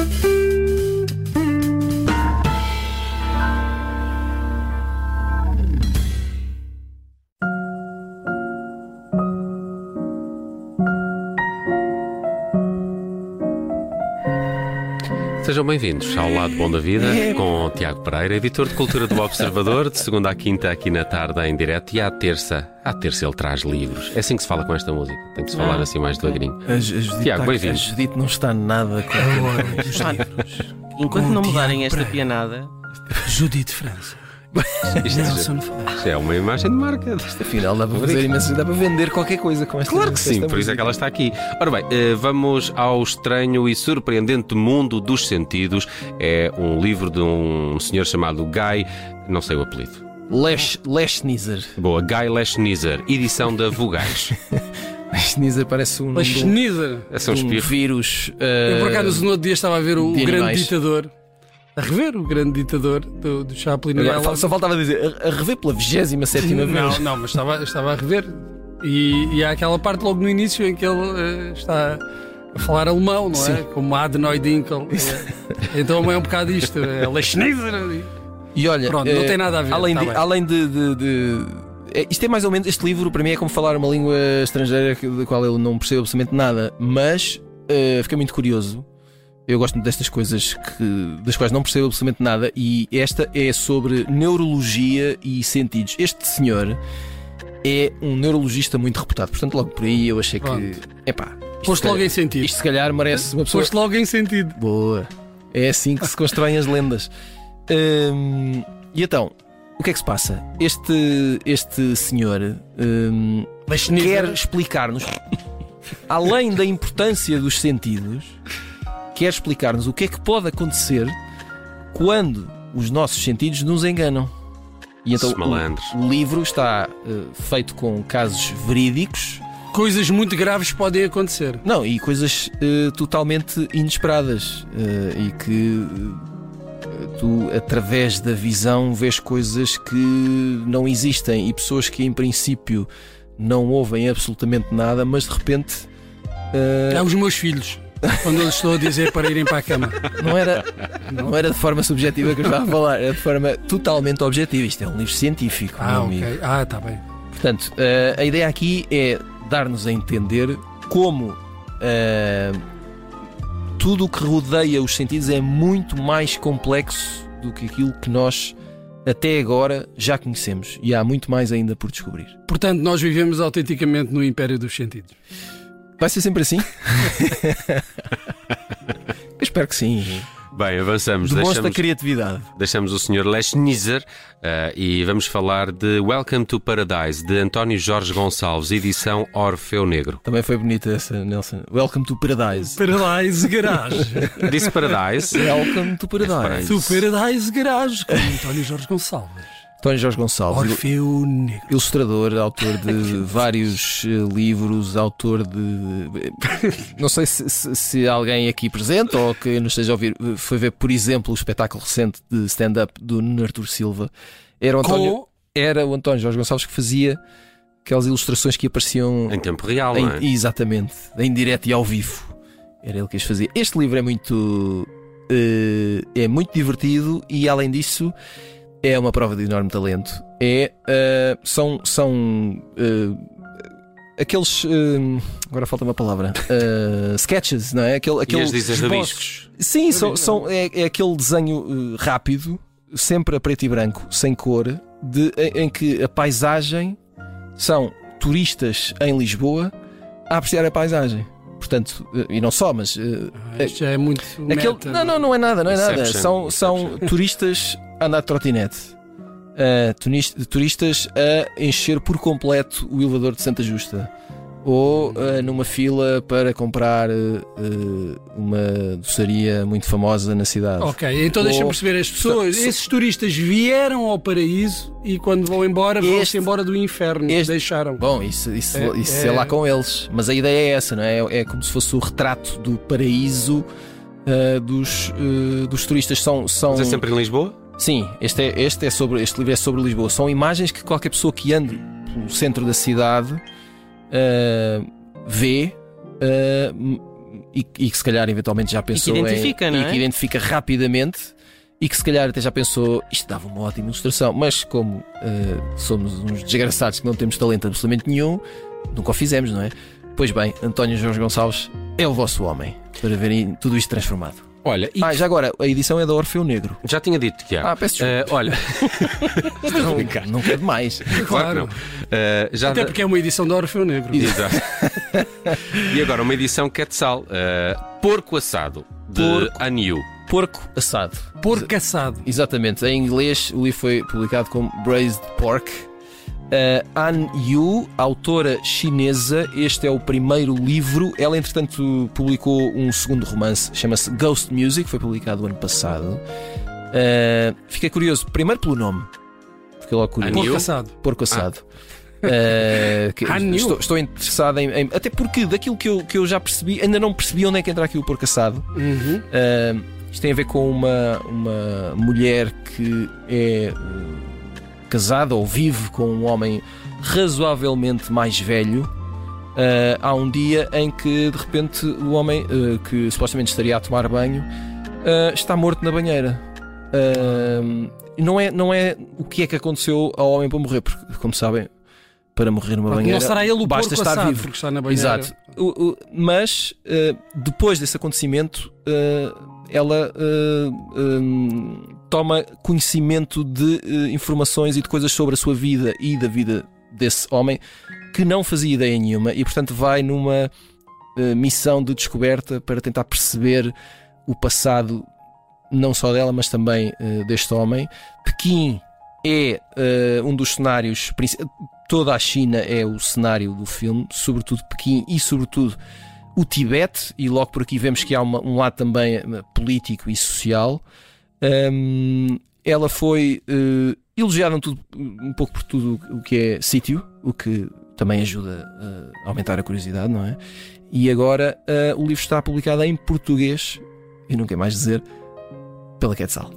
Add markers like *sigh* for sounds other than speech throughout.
Thank you. Sejam bem-vindos ao Lado Bom da Vida com o Tiago Pereira, editor de Cultura do Observador, de segunda à quinta aqui na tarde em direto e à terça. À terça ele traz livros. É assim que se fala com esta música. Tem que se falar assim mais devagarinho. A, Ju- a Judite Tiago, bem-vindo. A Judite não está nada com os livros. Enquanto Com não mudarem Tiago esta Pereira. pianada, Judite França. *laughs* Isto, Nelson Ferreira. isto é uma imagem de marca. Afinal, dá para fazer imenso, dá para vender qualquer coisa com esta Claro que sim, por isso é que ela está aqui. Ora bem, eh, vamos ao estranho e surpreendente mundo dos sentidos. É um livro de um senhor chamado Guy, não sei o apelido. Leschnizer. Boa, Guy Leschnizer, edição da Vogais. *laughs* Leschnizer parece um, Mas um, Schneider. É São um Espirro. vírus. Eu por acaso no outro dia estava a ver o, de o grande animais. ditador. A rever o grande ditador do, do Chaplin. agora, Ela- só faltava dizer, a, a rever pela 27 vez. Não, não, mas estava, estava a rever. E, e há aquela parte logo no início em que ele eh, está a falar alemão, não é? Sim. Como Adenoidinkel. É, então é um bocado isto. É *laughs* Leschneider. E olha, Pronto, não eh, tem nada a ver. Além tá de. Além de, de- de- é, isto é mais ou menos. Este livro, para mim, é como falar uma língua estrangeira da qual eu não percebo absolutamente nada. Mas eh, fiquei muito curioso. Eu gosto destas coisas que, das quais não percebo absolutamente nada. E esta é sobre neurologia e sentidos. Este senhor é um neurologista muito reputado. Portanto, logo por aí eu achei que. Pronto. Epá, isto, Posto logo em sentido. isto se calhar merece uma pessoa. Posto logo em sentido. Boa. É assim que se constroem as lendas. Hum, e então, o que é que se passa? Este, este senhor hum, quer explicar-nos, além da importância dos sentidos, quer explicar-nos o que é que pode acontecer quando os nossos sentidos nos enganam. E então o, o livro está eh, feito com casos verídicos. Coisas muito graves podem acontecer. Não, e coisas eh, totalmente inesperadas eh, e que tu, através da visão, vês coisas que não existem e pessoas que, em princípio, não ouvem absolutamente nada, mas de repente. eh, É os meus filhos. Quando eu lhes estou a dizer para irem para a cama. não, era, não era de forma subjetiva que eu estava a falar, era de forma totalmente objetiva. Isto é um livro científico, Ah, meu amigo. ok. Ah, está bem. Portanto, eh, a ideia aqui é dar-nos a entender como eh, tudo o que rodeia os sentidos é muito mais complexo do que aquilo que nós até agora já conhecemos. E há muito mais ainda por descobrir. Portanto, nós vivemos autenticamente no império dos sentidos. Vai ser sempre assim? Eu *laughs* espero que sim. Bem, avançamos. Demonstra Deixamos, criatividade. deixamos o Sr. Leschnizer eh, e vamos falar de Welcome to Paradise, de António Jorge Gonçalves, edição Orfeu Negro. Também foi bonita essa, Nelson. Welcome to Paradise. Paradise Garage. Disse Paradise? Welcome to Paradise. Do Paradise Garage com António Jorge Gonçalves. António Jorge Gonçalves. Orfeu Negro. Ilustrador, autor de *laughs* vários eh, livros, autor de. Não sei se, se- se alguém aqui presente ou que nos esteja a ouvir eh, foi ver, por exemplo, o espetáculo recente de stand-up do Nuno Artur Silva. Era o, António, Com era o António Jorge Gonçalves que fazia aquelas ilustrações que apareciam Em tempo real, em- não é? exatamente, em direto e ao vivo. Era ele que as fazia. Este livro é muito. eh, é muito divertido e, além disso, é uma prova de enorme talento. É, eh, são. são eh, aqueles. eh, agora falta uma palavra. eh, sketches, não é? Aquele, aquele Ias dizer rabiscos. Sim, são, são- é, é aquele desenho rápido, sempre a preto e branco, sem cor, de, em, em que a paisagem são turistas em Lisboa a apreciar a paisagem. Portanto, e não só, mas. eh, Ah, Isto já é muito. aquele, meta. não, não, não é nada, não é nada. Inception, São, são turistas andar de trotinete. Uh, turistas a encher por completo o elevador de Santa Justa. Ou uh, numa fila para comprar uh, uma doçaria muito famosa na cidade. Ok, então deixa-me perceber as pessoas. Só- Esses turistas vieram ao paraíso e quando vão embora, vão-se embora do inferno. este- Deixaram. Bom, isso, isso, É- isso é- é... lá com eles. Mas a ideia é essa, não é? É como se fosse o retrato do paraíso uh, dos, uh, dos turistas. São, são... Mas é sempre em Lisboa? Sim, este, é, este, é sobre, este livro é sobre Lisboa. São imagens que qualquer pessoa que ande pelo centro da cidade uh, vê uh, e, e que se calhar eventualmente já pensou identifica, em, não e é? que identifica rapidamente e que se calhar até já pensou isto dava uma ótima ilustração, mas como eh, somos uns desgraçados que não temos talento absolutamente nenhum, nunca o fizemos, não é? Pois bem, António Jorge Gonçalves é o vosso homem para verem tudo isto transformado. Olha, e Ah, já agora, a edição é da Orfeu Negro. já tinha dito, Tiago. Ah, peço desculpa. Eh, olha, *laughs* não, não quero demais. claro não. Eh, já Até da- porque é uma edição da Orfeu Negro. Exato. *laughs* e agora uma edição Quetzal. eh, porco assado de Porco. Aniu. Porco assado. Porco assado. Exatamente, em inglês o livro foi publicado como Braised Pork. Uh, An Yu, autora chinesa, este é o primeiro livro. Ela, entretanto, publicou um segundo romance, chama-se Ghost Music, foi publicado ano passado. Uh, fiquei curioso, primeiro pelo nome, fiquei logo curioso. Porco assado. Porco assado. Uh, que- Aniu. estou, estou interessado em, em- Até porque, daquilo que eu, que eu já percebi, ainda não percebi onde é que entra aqui o porco assado. Uhum. Uh, isto tem a ver com uma, uma mulher que é uh, casada ou vive com um homem razoavelmente mais velho. Uh, há um dia em que de repente o homem uh, que supostamente estaria a tomar banho uh, está morto na banheira. Não é, não é o que é que aconteceu ao homem para morrer, porque, como sabem, para morrer numa banheira não será ele o basta estar assado, vivo. porque está na banheira. Exato. O- o- mas depois desse acontecimento, ela hum, toma conhecimento de eh, informações e de coisas sobre a sua vida e da vida desse homem que não fazia ideia nenhuma e, portanto, vai numa eh, missão de descoberta para tentar perceber o passado não só dela, mas também eh, deste homem. Pequim é um dos cenários toda a China é o cenário do filme, sobretudo Pequim e sobretudo o Tibete, e logo por aqui vemos que há uma- um lado também político e social. Hum, ela foi elogiada um, tudo- um pouco por tudo o que é sítio, o que também ajuda eh, a aumentar a curiosidade, não é? E agora eh, o livro está publicado em português, e não quer mais dizer, pela Quetzal.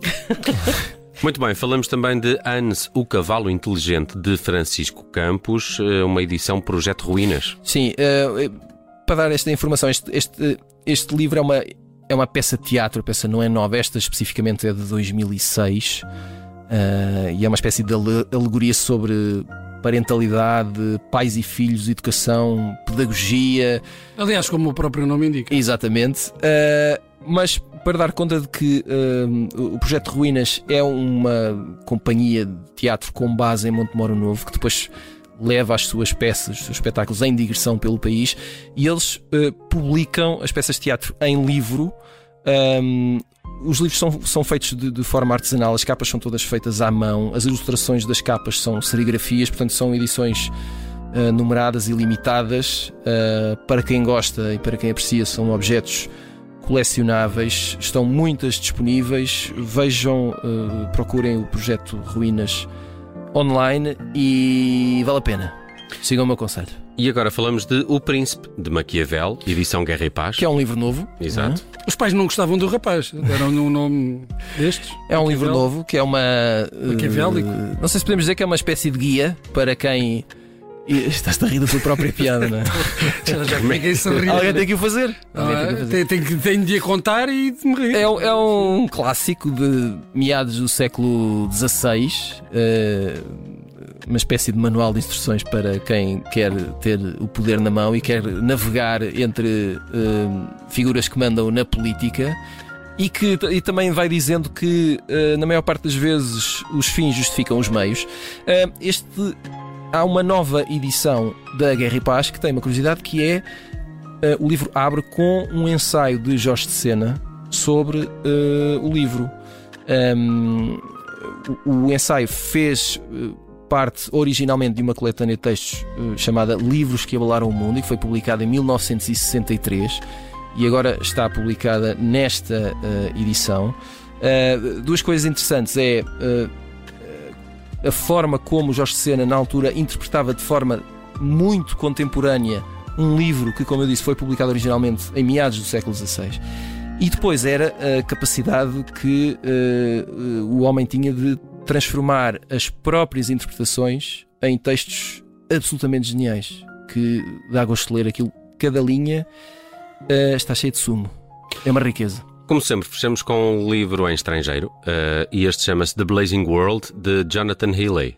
*laughs* Muito bem, falamos também de Hans, o Cavalo Inteligente de Francisco Campos, uma edição Projeto Ruínas. Sim, eh, para dar esta informação, este, este, este livro é uma, é uma peça de teatro, a peça não é nova, esta especificamente é de 2006 eh, e é uma espécie de ale- alegoria sobre parentalidade, pais e filhos, educação, pedagogia, Aliás, como o próprio nome indica. Exatamente. Uh, mas para dar conta de que uh, o Projeto Ruínas é uma companhia de teatro com base em Montemoro Novo, que depois leva as suas peças, os seus espetáculos em digressão pelo país, e eles uh, publicam as peças de teatro em livro. Um, os livros são, são feitos de, de forma artesanal, as capas são todas feitas à mão, as ilustrações das capas são serigrafias, portanto são edições uh, numeradas e limitadas. Uh, para quem gosta e para quem aprecia, são objetos colecionáveis, estão muitas disponíveis. Vejam, procurem o projeto Ruínas online e vale a pena. Sigam o meu conselho. E agora falamos de O Príncipe, de Maquiavel, edição Guerra e Paz. Que é um livro novo. Exato. Os pais não gostavam do rapaz, deram-lhe um nome destes. é? Um livro Maquiavel. novo que é uma. uh, Maquiavélico. não sei se podemos dizer que é uma espécie de guia para quem. Estás-te a rir da tua própria *laughs* piada, não é? Já, já ninguém se. Alguém tem que o fazer. É? tem que fazer. tem, tem, que- tem de a contar e de me rir. É, um- é um clássico de meados do século XVI, eh, uma espécie de manual de instruções para quem quer ter o poder na mão e quer navegar entre eh, figuras que mandam na política. E que e também vai dizendo que, eh, na maior parte das vezes, os fins justificam os meios. Este, há uma nova edição da Guerra e Paz que tem uma curiosidade que é eh, o livro abre com um ensaio de Jorge de Sena sobre eh, o livro. Um, o, o ensaio fez eh, parte originalmente de uma coletânea de textos eh, chamada Livros que Abalaram o Mundo e que foi publicada em 1963 e agora está publicada nesta edição. Duas coisas interessantes é a forma como Jorge Sena na altura interpretava de forma muito contemporânea um livro que, como eu disse, foi publicado originalmente em meados do século XVI. E depois era a capacidade que eh, o homem tinha de transformar as próprias interpretações em textos absolutamente geniais, que dá gosto de ler aquilo, cada linha eh, está cheio de sumo. É uma riqueza. Como sempre, fechamos com um livro em estrangeiro uh, e este chama-se The Blazing World de Jonathan Healey.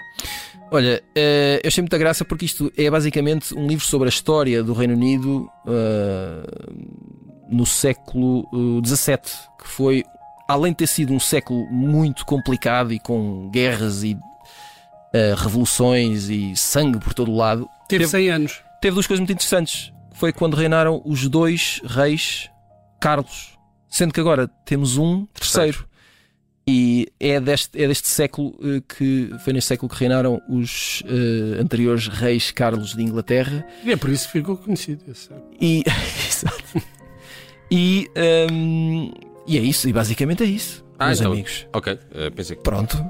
Olha, eh, eu achei muita graça porque isto é basicamente um livro sobre a história do Reino Unido uh, no século XVII, que foi, além de ter sido um século muito complicado e com guerras e uh, revoluções e sangue por todo o lado, teve 100 anos. Teve duas coisas muito interessantes. Foi quando reinaram os dois reis Carlos Sendo que agora temos um terceiro. E é deste, é deste século uh, que foi neste século que reinaram os uh, anteriores reis Carlos de Inglaterra. E é por isso que ficou conhecido. Esse. E, *laughs* e, um, e é isso, e basicamente é isso, ah, meus então, amigos. Ok, uh, pensei que. Pronto.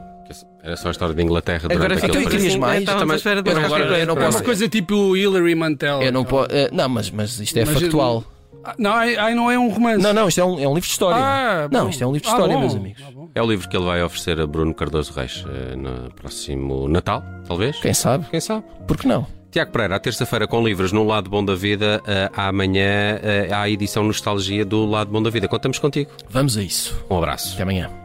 Era só a história de Inglaterra durante Agora, aquele então, querias mais? Eu estava à espera de uma coisa tipo Hillary Mantel. Eu não, posso, não mas, mas isto é mas factual. Eu, não, aí não é um romance. Não, não, isto é um, é um livro de história. Ah, não, isto é um livro de ah, história, ah, meus amigos. Ah, é o livro que ele vai oferecer a Bruno Cardoso Reis uh, no próximo Natal, talvez? Quem sabe? Quem sabe? Por que não? Tiago Pereira, à terça-feira com livros no Lado Bom da Vida, uh, amanhã uh, há a edição Nostalgia do Lado Bom da Vida. Contamos contigo. Vamos a isso. Um abraço. Até amanhã.